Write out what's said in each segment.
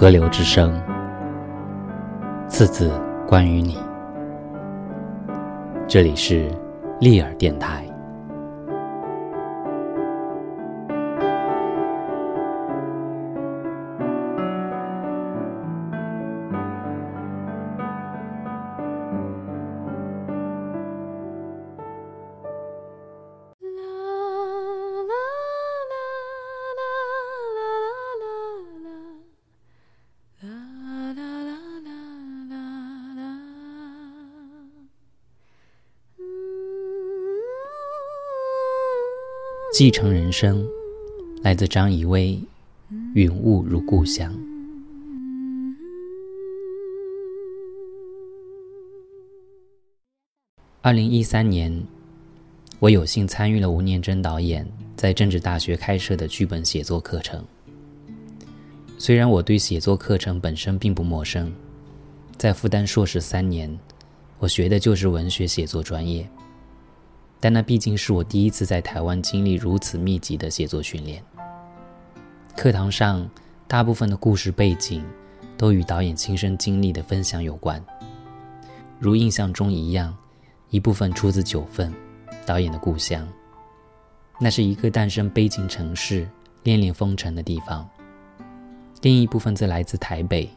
河流之声，次次关于你。这里是利尔电台。继承人生，来自张怡薇，《云雾如故乡》。二零一三年，我有幸参与了吴念真导演在政治大学开设的剧本写作课程。虽然我对写作课程本身并不陌生，在复旦硕士三年，我学的就是文学写作专业。但那毕竟是我第一次在台湾经历如此密集的写作训练。课堂上，大部分的故事背景都与导演亲身经历的分享有关。如印象中一样，一部分出自九份，导演的故乡。那是一个诞生悲情城市、恋恋风尘的地方。另一部分则来自台北，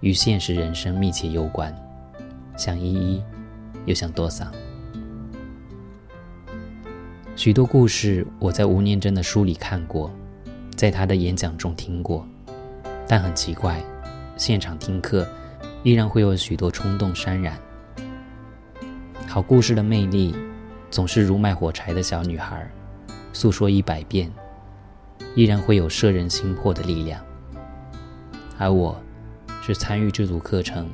与现实人生密切攸关，像依依，又像多桑。许多故事我在吴念真的书里看过，在他的演讲中听过，但很奇怪，现场听课依然会有许多冲动潸然。好故事的魅力，总是如卖火柴的小女孩，诉说一百遍，依然会有摄人心魄的力量。而我，是参与这组课程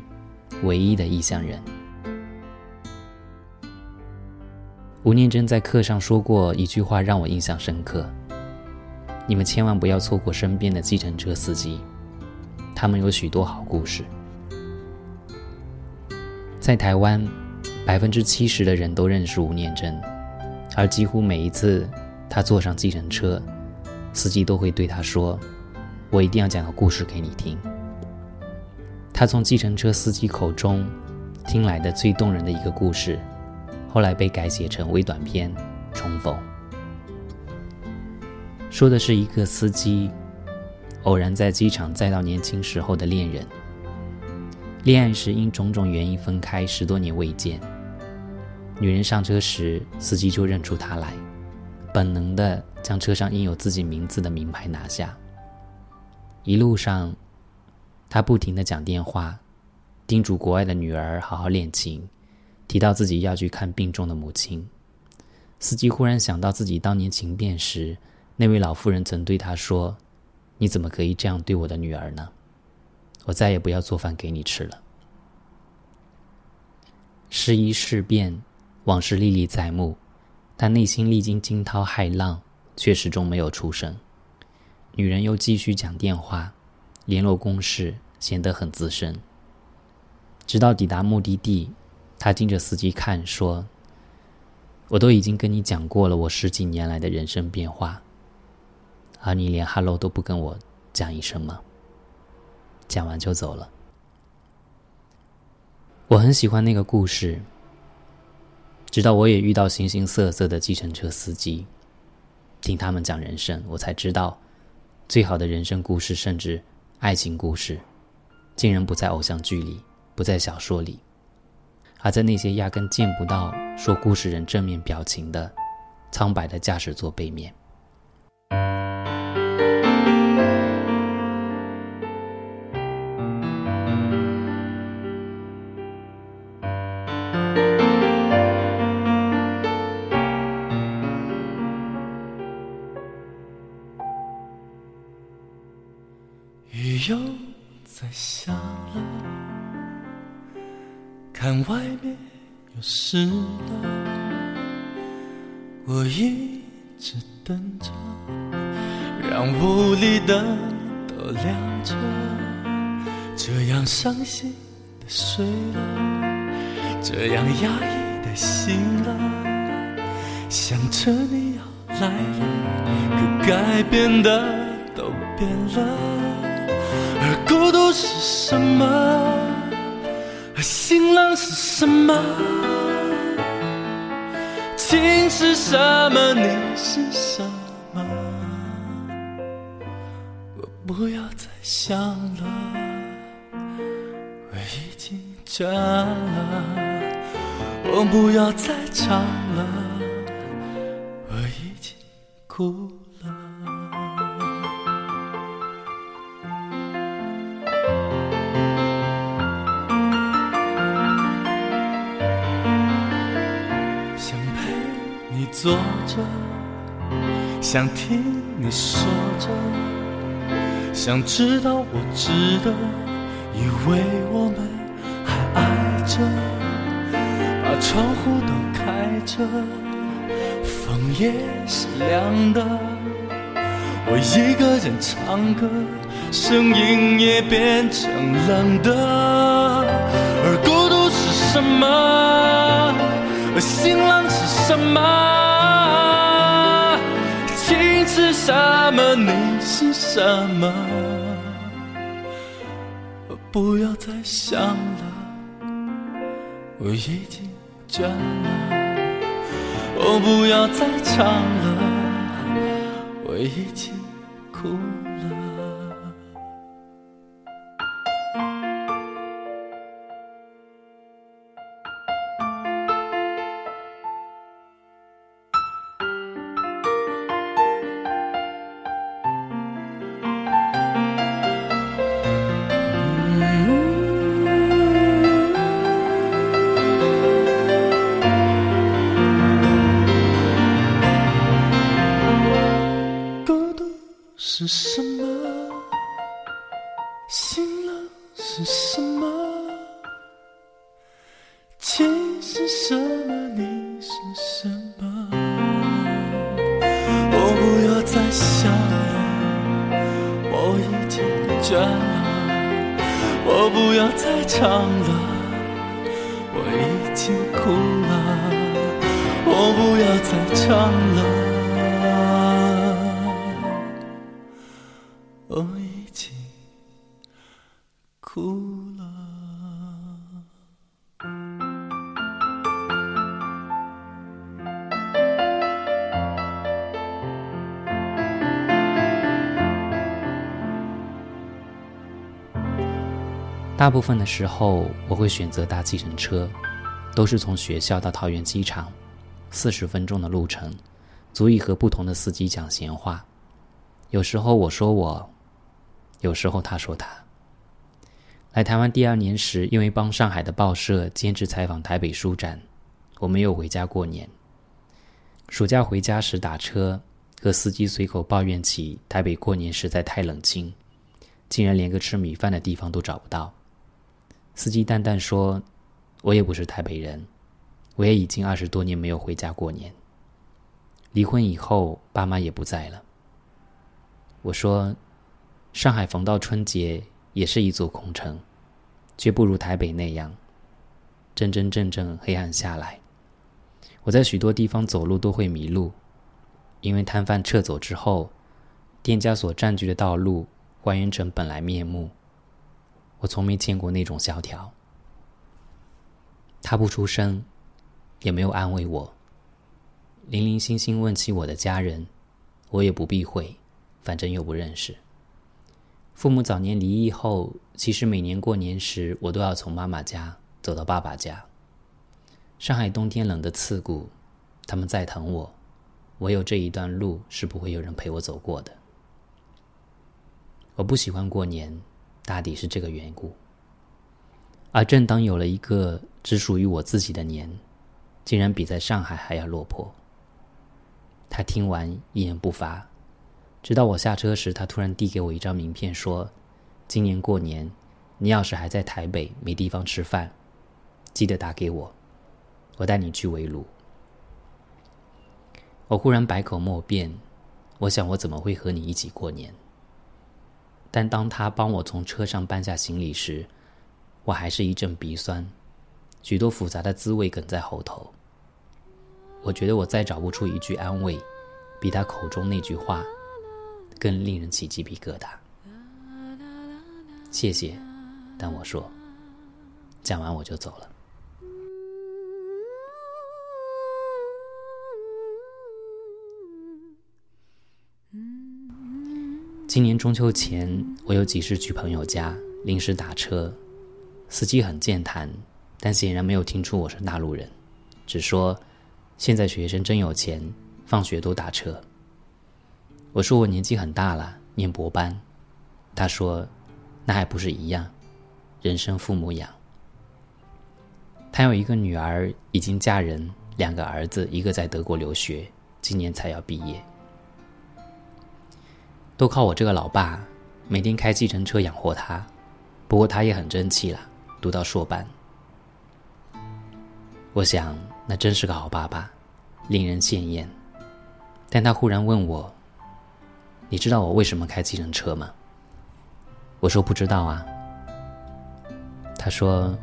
唯一的意向人。吴念真在课上说过一句话，让我印象深刻：“你们千万不要错过身边的计程车司机，他们有许多好故事。”在台湾，百分之七十的人都认识吴念真，而几乎每一次他坐上计程车，司机都会对他说：“我一定要讲个故事给你听。”他从计程车司机口中听来的最动人的一个故事。后来被改写成微短片《重逢》，说的是一个司机偶然在机场载到年轻时候的恋人。恋爱时因种种原因分开，十多年未见。女人上车时，司机就认出她来，本能的将车上印有自己名字的名牌拿下。一路上，他不停的讲电话，叮嘱国外的女儿好好练琴。提到自己要去看病重的母亲，司机忽然想到自己当年情变时，那位老妇人曾对他说：“你怎么可以这样对我的女儿呢？我再也不要做饭给你吃了。”时移事变，往事历历在目，但内心历经惊涛骇浪，却始终没有出声。女人又继续讲电话，联络公事，显得很资深。直到抵达目的地。他盯着司机看，说：“我都已经跟你讲过了，我十几年来的人生变化，而你连 ‘hello’ 都不跟我讲一声吗？”讲完就走了。我很喜欢那个故事，直到我也遇到形形色色的计程车司机，听他们讲人生，我才知道，最好的人生故事，甚至爱情故事，竟然不在偶像剧里，不在小说里。而在那些压根见不到说故事人正面表情的苍白的驾驶座背面。看外面又湿了，我一直等着，让屋里灯都亮着，这样伤心的睡了，这样压抑的醒了，想着你要来了，可改变的都变了。而孤独是什么？新浪是什么？情是什么？你是什么？我不要再想了，我已经倦了。我不要再唱了，我已经哭坐着，想听你说着，想知道我值得，以为我们还爱着，把窗户都开着，风也是凉的。我一个人唱歌，声音也变成冷的。而孤独是什么？而新浪是什么？情是什么？你是什么？我不要再想了，我已经倦了。我不要再唱了，我已经哭了是什么？醒了是什么？情是什么？你是什么？我不要再想了，我已经倦了。我不要再唱了，我已经哭了。我不要再唱了。大部分的时候，我会选择搭计程车，都是从学校到桃园机场，四十分钟的路程，足以和不同的司机讲闲话。有时候我说我，有时候他说他。来台湾第二年时，因为帮上海的报社兼职采访台北书展，我没有回家过年。暑假回家时打车，和司机随口抱怨起台北过年实在太冷清，竟然连个吃米饭的地方都找不到。司机淡淡说：“我也不是台北人，我也已经二十多年没有回家过年。离婚以后，爸妈也不在了。”我说：“上海逢到春节也是一座空城，绝不如台北那样真真正正黑暗下来。我在许多地方走路都会迷路，因为摊贩撤走之后，店家所占据的道路还原成本来面目。我从没见过那种萧条。他不出声，也没有安慰我。零零星星问起我的家人，我也不避讳，反正又不认识。父母早年离异后，其实每年过年时，我都要从妈妈家走到爸爸家。上海冬天冷得刺骨，他们在疼我，唯有这一段路是不会有人陪我走过的。我不喜欢过年。大抵是这个缘故。而正当有了一个只属于我自己的年，竟然比在上海还要落魄。他听完一言不发，直到我下车时，他突然递给我一张名片，说：“今年过年，你要是还在台北没地方吃饭，记得打给我，我带你去围炉。”我忽然百口莫辩，我想我怎么会和你一起过年？但当他帮我从车上搬下行李时，我还是一阵鼻酸，许多复杂的滋味哽在喉头。我觉得我再找不出一句安慰，比他口中那句话更令人起鸡皮疙瘩。谢谢，但我说，讲完我就走了。今年中秋前，我有几次去朋友家，临时打车，司机很健谈，但显然没有听出我是大陆人，只说现在学生真有钱，放学都打车。我说我年纪很大了，念博班，他说。那还不是一样，人生父母养。他有一个女儿已经嫁人，两个儿子，一个在德国留学，今年才要毕业，都靠我这个老爸每天开计程车养活他。不过他也很争气了，读到硕班。我想那真是个好爸爸，令人羡艳。但他忽然问我：“你知道我为什么开计程车吗？”我说不知道啊。他说，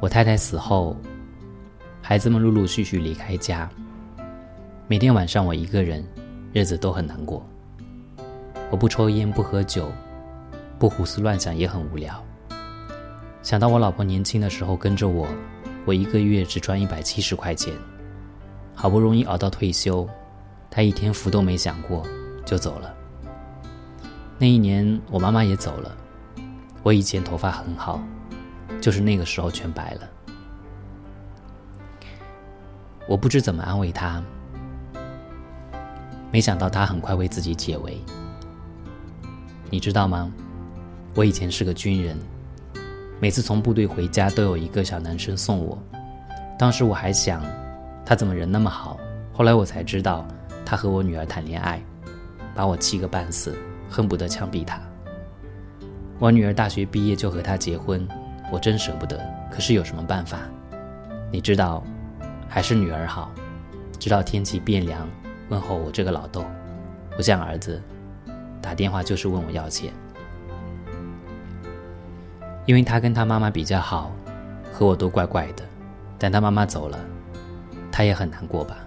我太太死后，孩子们陆陆续续离开家，每天晚上我一个人，日子都很难过。我不抽烟，不喝酒，不胡思乱想，也很无聊。想到我老婆年轻的时候跟着我，我一个月只赚一百七十块钱，好不容易熬到退休，她一天福都没享过就走了。那一年，我妈妈也走了。我以前头发很好，就是那个时候全白了。我不知怎么安慰她，没想到她很快为自己解围。你知道吗？我以前是个军人，每次从部队回家都有一个小男生送我。当时我还想，他怎么人那么好？后来我才知道，他和我女儿谈恋爱，把我气个半死。恨不得枪毙他。我女儿大学毕业就和他结婚，我真舍不得。可是有什么办法？你知道，还是女儿好。直到天气变凉，问候我这个老豆，不像儿子，打电话就是问我要钱。因为他跟他妈妈比较好，和我都怪怪的。但他妈妈走了，他也很难过吧？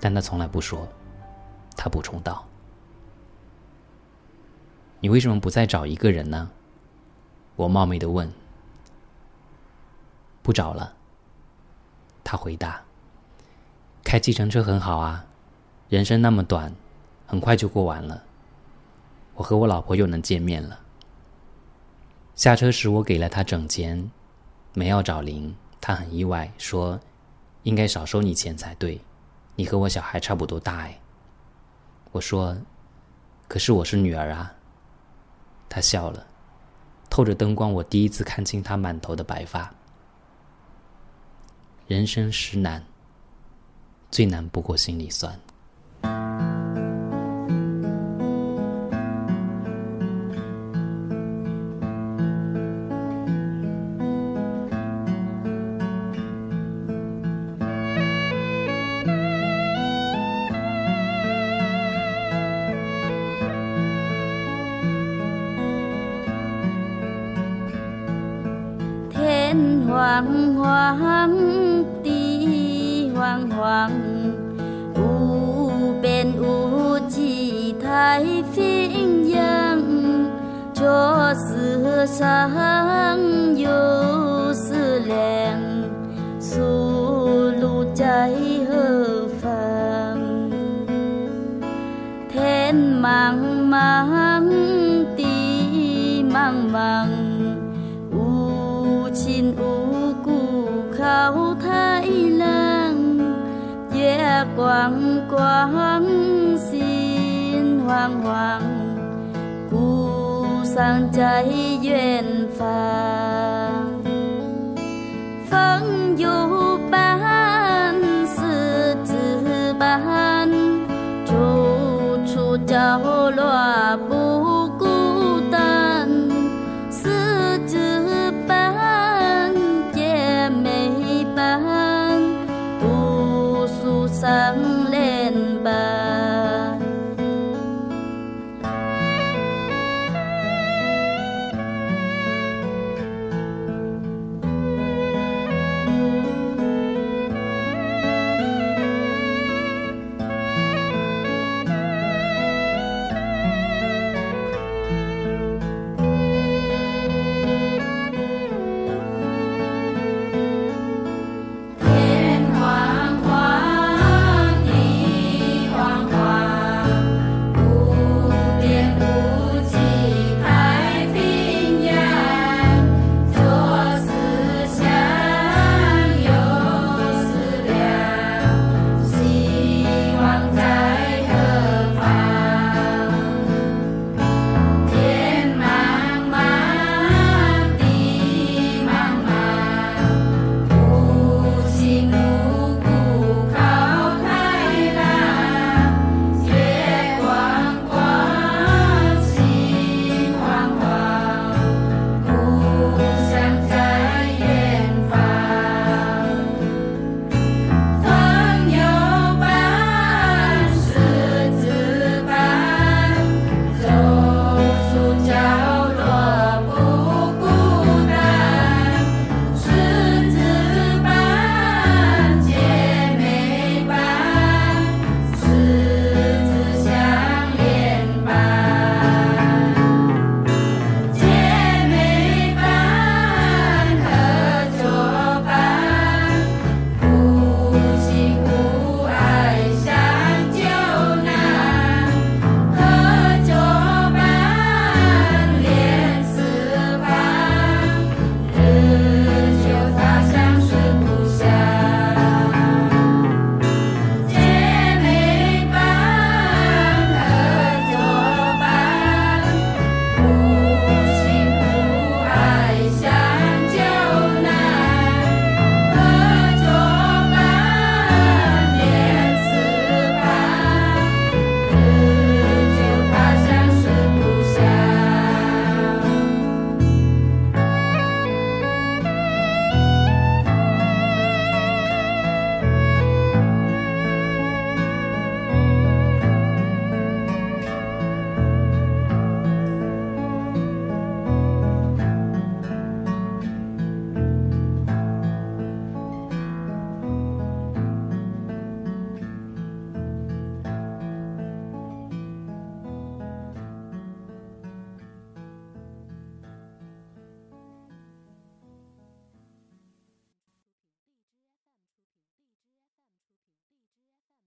但他从来不说。他补充道。你为什么不再找一个人呢？我冒昧的问。不找了。他回答。开计程车很好啊，人生那么短，很快就过完了。我和我老婆又能见面了。下车时我给了他整钱，没要找零，他很意外，说应该少收你钱才对，你和我小孩差不多大哎。我说，可是我是女儿啊。他笑了，透着灯光，我第一次看清他满头的白发。人生实难，最难不过心里酸。世上有思量，宿路在何方？天茫茫，地茫茫，无亲无。高太冷，月光光，心惶惶，故乡在远方。风有伴，